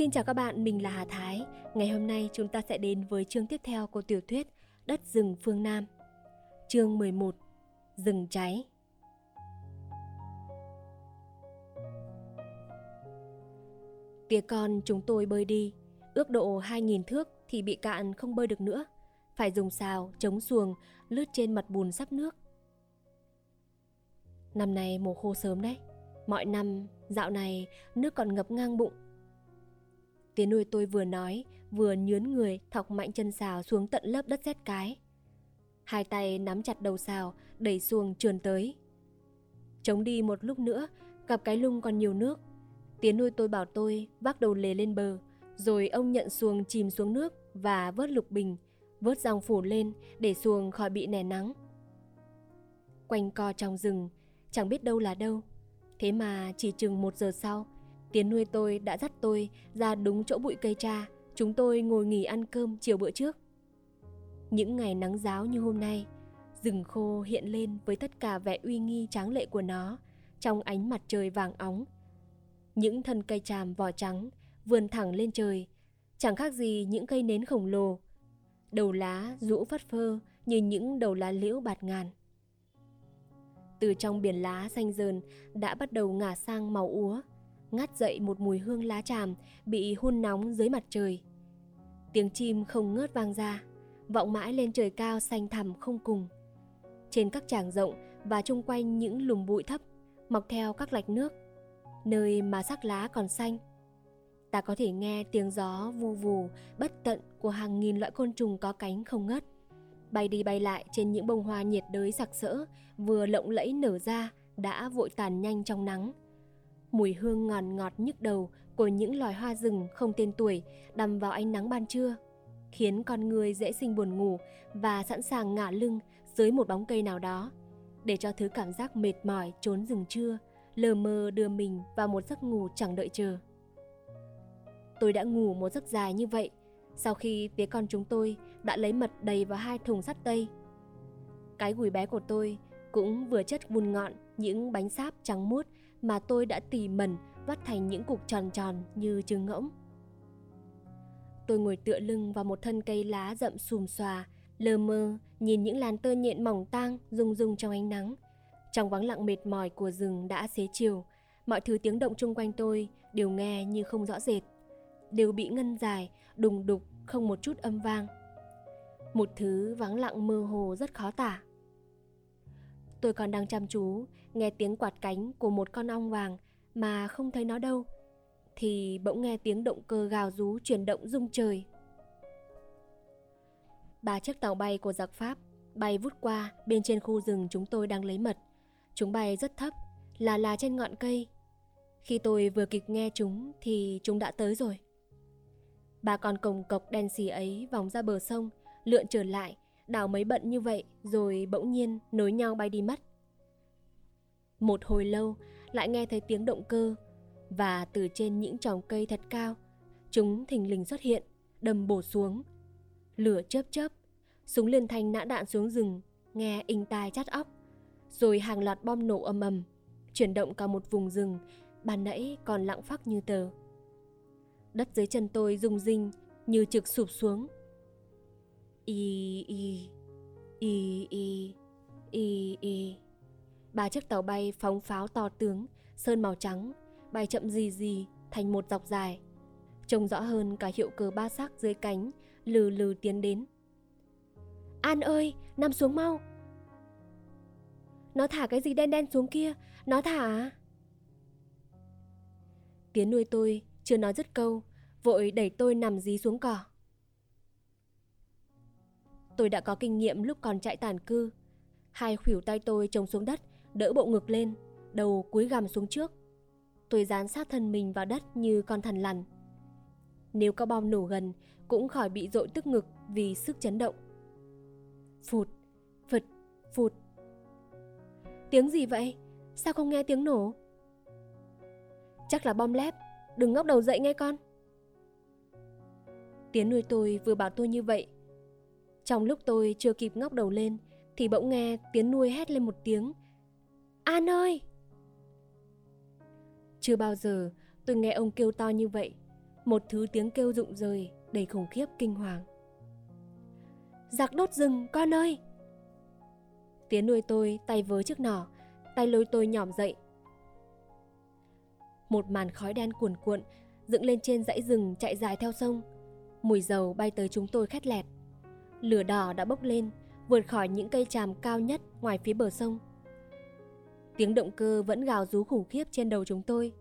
Xin chào các bạn, mình là Hà Thái. Ngày hôm nay chúng ta sẽ đến với chương tiếp theo của tiểu thuyết Đất rừng phương Nam. Chương 11: Rừng cháy. Tía con chúng tôi bơi đi, ước độ 2000 thước thì bị cạn không bơi được nữa, phải dùng xào chống xuồng lướt trên mặt bùn sắp nước. Năm nay mùa khô sớm đấy, mọi năm dạo này nước còn ngập ngang bụng Tiếng nuôi tôi vừa nói, vừa nhướn người thọc mạnh chân xào xuống tận lớp đất sét cái. Hai tay nắm chặt đầu xào, đẩy xuồng trườn tới. Chống đi một lúc nữa, gặp cái lung còn nhiều nước. Tiến nuôi tôi bảo tôi vác đầu lề lên bờ, rồi ông nhận xuồng chìm xuống nước và vớt lục bình, vớt dòng phủ lên để xuồng khỏi bị nẻ nắng. Quanh co trong rừng, chẳng biết đâu là đâu. Thế mà chỉ chừng một giờ sau, Tiến nuôi tôi đã dắt tôi ra đúng chỗ bụi cây cha, chúng tôi ngồi nghỉ ăn cơm chiều bữa trước. Những ngày nắng giáo như hôm nay, rừng khô hiện lên với tất cả vẻ uy nghi tráng lệ của nó trong ánh mặt trời vàng óng. Những thân cây tràm vỏ trắng vươn thẳng lên trời, chẳng khác gì những cây nến khổng lồ. Đầu lá rũ phất phơ như những đầu lá liễu bạt ngàn. Từ trong biển lá xanh dờn đã bắt đầu ngả sang màu úa, ngắt dậy một mùi hương lá tràm bị hun nóng dưới mặt trời. Tiếng chim không ngớt vang ra, vọng mãi lên trời cao xanh thẳm không cùng. Trên các tràng rộng và chung quanh những lùm bụi thấp mọc theo các lạch nước, nơi mà sắc lá còn xanh. Ta có thể nghe tiếng gió vu vù bất tận của hàng nghìn loại côn trùng có cánh không ngớt bay đi bay lại trên những bông hoa nhiệt đới sặc sỡ vừa lộng lẫy nở ra đã vội tàn nhanh trong nắng mùi hương ngọt ngọt nhức đầu của những loài hoa rừng không tên tuổi đầm vào ánh nắng ban trưa, khiến con người dễ sinh buồn ngủ và sẵn sàng ngả lưng dưới một bóng cây nào đó, để cho thứ cảm giác mệt mỏi trốn rừng trưa, lờ mờ đưa mình vào một giấc ngủ chẳng đợi chờ. Tôi đã ngủ một giấc dài như vậy sau khi phía con chúng tôi đã lấy mật đầy vào hai thùng sắt tây. Cái gùi bé của tôi cũng vừa chất vun ngọn những bánh sáp trắng muốt mà tôi đã tỉ mẩn vắt thành những cục tròn tròn như trứng ngỗng. Tôi ngồi tựa lưng vào một thân cây lá rậm xùm xòa, lờ mơ nhìn những làn tơ nhện mỏng tang rung rung trong ánh nắng. Trong vắng lặng mệt mỏi của rừng đã xế chiều, mọi thứ tiếng động chung quanh tôi đều nghe như không rõ rệt, đều bị ngân dài, đùng đục, không một chút âm vang. Một thứ vắng lặng mơ hồ rất khó tả. Tôi còn đang chăm chú nghe tiếng quạt cánh của một con ong vàng mà không thấy nó đâu thì bỗng nghe tiếng động cơ gào rú chuyển động rung trời. Ba chiếc tàu bay của giặc Pháp bay vút qua bên trên khu rừng chúng tôi đang lấy mật. Chúng bay rất thấp, là là trên ngọn cây. Khi tôi vừa kịp nghe chúng thì chúng đã tới rồi. Ba con cồng cọc đen xì ấy vòng ra bờ sông, lượn trở lại đào mấy bận như vậy rồi bỗng nhiên nối nhau bay đi mất. Một hồi lâu lại nghe thấy tiếng động cơ và từ trên những tròng cây thật cao, chúng thình lình xuất hiện, đâm bổ xuống. Lửa chớp chớp, súng liên thanh nã đạn xuống rừng, nghe inh tai chát óc, rồi hàng loạt bom nổ ầm ầm, chuyển động cả một vùng rừng ban nãy còn lặng phắc như tờ. Đất dưới chân tôi rung rinh như trực sụp xuống Y y y y y y. Ba chiếc tàu bay phóng pháo to tướng, Sơn màu trắng, Bay chậm gì gì thành một dọc dài. Trông rõ hơn cả hiệu cờ ba sắc dưới cánh, Lừ lừ tiến đến. An ơi, nằm xuống mau. Nó thả cái gì đen đen xuống kia? Nó thả à? Tiến nuôi tôi chưa nói dứt câu, Vội đẩy tôi nằm dí xuống cỏ. Tôi đã có kinh nghiệm lúc còn chạy tàn cư. Hai khuỷu tay tôi trồng xuống đất, đỡ bộ ngực lên, đầu cúi gằm xuống trước. Tôi dán sát thân mình vào đất như con thần lằn. Nếu có bom nổ gần, cũng khỏi bị dội tức ngực vì sức chấn động. Phụt, phật, phụt. Tiếng gì vậy? Sao không nghe tiếng nổ? Chắc là bom lép, đừng ngóc đầu dậy nghe con. Tiến nuôi tôi vừa bảo tôi như vậy trong lúc tôi chưa kịp ngóc đầu lên, thì bỗng nghe tiếng nuôi hét lên một tiếng. An ơi! Chưa bao giờ tôi nghe ông kêu to như vậy. một thứ tiếng kêu rụng rời, đầy khủng khiếp, kinh hoàng giặc đốt rừng, con ơi Tiến nuôi tôi tay với chiếc nỏ, Tay lôi tôi nhỏm dậy Một màn khói đen cuồn cuộn Dựng lên trên dãy rừng chạy dài theo sông Mùi dầu bay tới chúng tôi khét lẹt Lửa đỏ đã bốc lên, Vượt khỏi những cây tràm cao nhất ngoài phía bờ sông. Tiếng động cơ vẫn gào rú khủng khiếp trên đầu chúng tôi.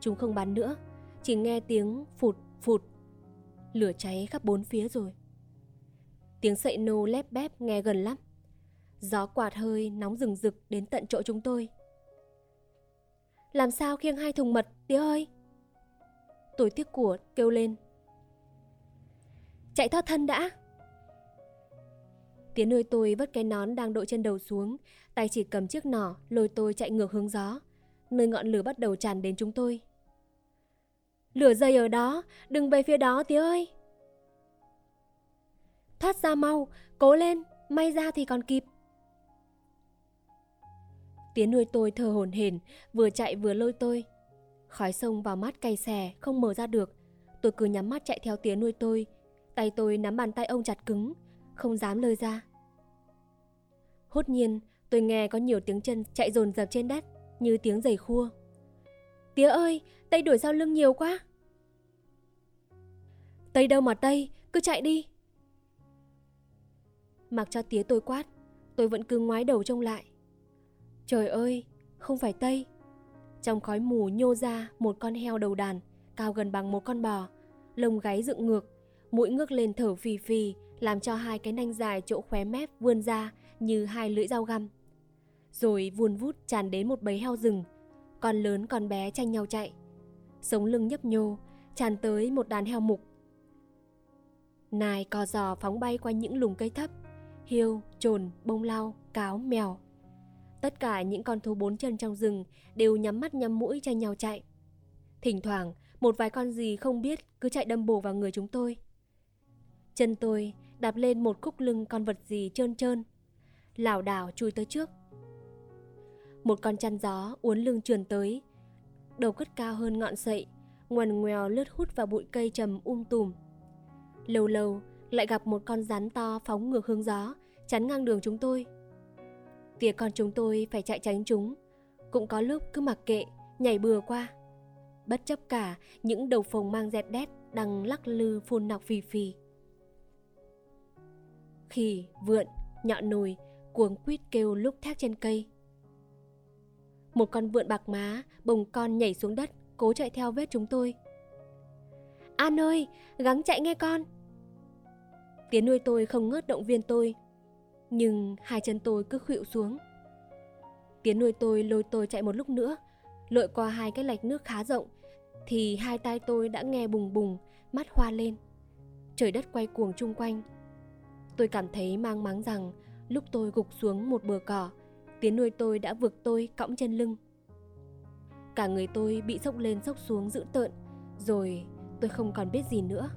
Chúng không bắn nữa, Chỉ nghe tiếng phụt phụt. Lửa cháy khắp bốn phía rồi. Tiếng sậy nô lép bép nghe gần lắm. Gió quạt hơi nóng rừng rực đến tận chỗ chúng tôi. Làm sao khiêng hai thùng mật, tía ơi? Tôi tiếc của kêu lên. Chạy thoát thân đã. Tiến ơi tôi vất cái nón đang đội trên đầu xuống Tay chỉ cầm chiếc nỏ lôi tôi chạy ngược hướng gió Nơi ngọn lửa bắt đầu tràn đến chúng tôi Lửa dày ở đó Đừng về phía đó tía ơi Thoát ra mau Cố lên May ra thì còn kịp Tiến nuôi tôi thờ hồn hển, vừa chạy vừa lôi tôi. Khói sông vào mắt cay xè, không mở ra được. Tôi cứ nhắm mắt chạy theo tiến nuôi tôi. Tay tôi nắm bàn tay ông chặt cứng, không dám lơi ra. Hốt nhiên, tôi nghe có nhiều tiếng chân chạy dồn dập trên đất, như tiếng giày khua. Tía ơi, Tây đuổi sau lưng nhiều quá. Tây đâu mà Tây, cứ chạy đi. Mặc cho tía tôi quát, tôi vẫn cứ ngoái đầu trông lại. Trời ơi, không phải Tây. Trong khói mù nhô ra một con heo đầu đàn, cao gần bằng một con bò, lông gáy dựng ngược, mũi ngước lên thở phì phì, làm cho hai cái nanh dài chỗ khóe mép vươn ra như hai lưỡi dao găm. Rồi vun vút tràn đến một bầy heo rừng, con lớn con bé tranh nhau chạy. Sống lưng nhấp nhô, tràn tới một đàn heo mục. Nài cò giò phóng bay qua những lùm cây thấp, hiêu, trồn, bông lau, cáo, mèo Tất cả những con thú bốn chân trong rừng đều nhắm mắt nhắm mũi tranh nhau chạy. Thỉnh thoảng, một vài con gì không biết cứ chạy đâm bổ vào người chúng tôi. Chân tôi đạp lên một khúc lưng con vật gì trơn trơn, lảo đảo chui tới trước. Một con chăn gió uốn lưng trườn tới, đầu cất cao hơn ngọn sậy, ngoằn ngoèo lướt hút vào bụi cây trầm um tùm. Lâu lâu lại gặp một con rắn to phóng ngược hướng gió, chắn ngang đường chúng tôi. Tía con chúng tôi phải chạy tránh chúng Cũng có lúc cứ mặc kệ Nhảy bừa qua Bất chấp cả những đầu phồng mang dẹt đét Đang lắc lư phun nọc phì phì Khỉ, vượn, nhọn nồi Cuống quýt kêu lúc thác trên cây Một con vượn bạc má Bồng con nhảy xuống đất Cố chạy theo vết chúng tôi An ơi, gắng chạy nghe con Tiến nuôi tôi không ngớt động viên tôi nhưng hai chân tôi cứ khuỵu xuống. Tiến nuôi tôi lôi tôi chạy một lúc nữa, lội qua hai cái lạch nước khá rộng, thì hai tay tôi đã nghe bùng bùng, mắt hoa lên. Trời đất quay cuồng chung quanh. Tôi cảm thấy mang máng rằng lúc tôi gục xuống một bờ cỏ, Tiến nuôi tôi đã vượt tôi cõng chân lưng. Cả người tôi bị sốc lên sốc xuống dữ tợn, rồi tôi không còn biết gì nữa.